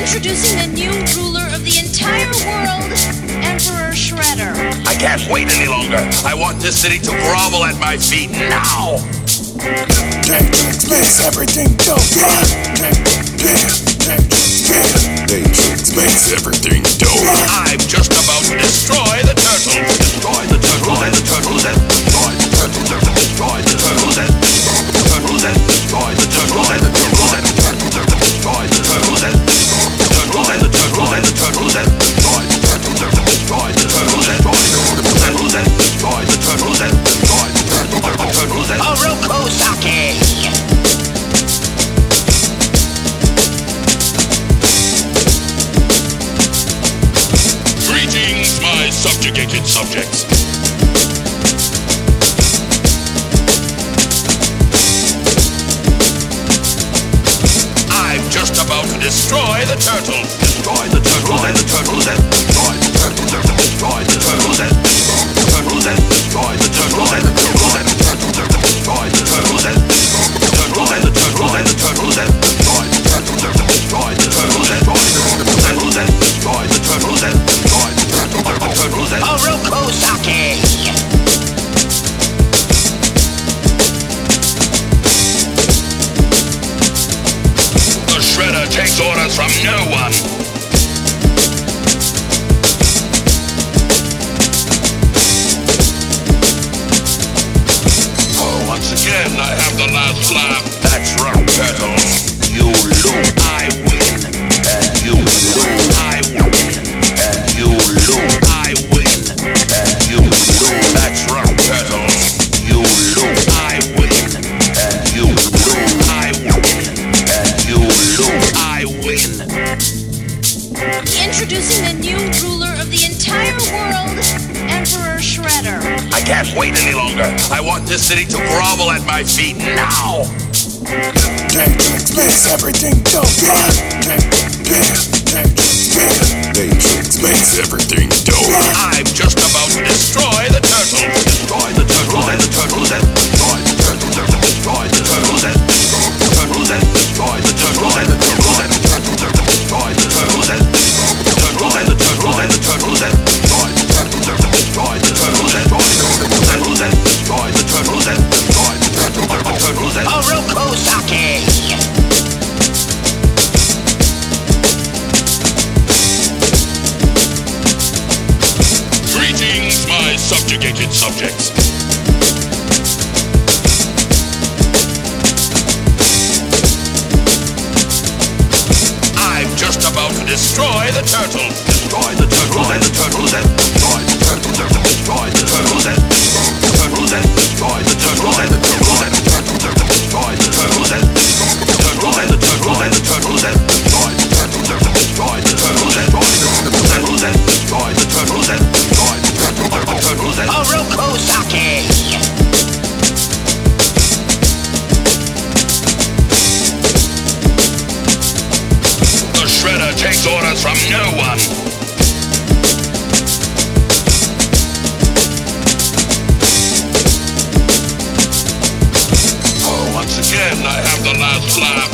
Introducing the new ruler of the entire world, Emperor Shredder. I can't wait any longer. I want this city to grovel at my feet now. Makes everything dope. Daetrix makes everything dope. I've just about destroyed. the Oroku my subjugated subjects. I'm just about to destroy the turtle. orders from no one. Oh, once again, I have the last laugh. That's rock pedal. Introducing the new ruler of the entire world, Emperor Shredder. I can't wait any longer. I want this city to grovel at my feet now. Can't makes everything dope. Yeah. Yeah. Daetrix makes everything dope. I'm just subjects. I'm just about to destroy the turtle. Destroy the turtle. Destroy the turtle. takes orders from no one. Oh, once again, I have the last laugh.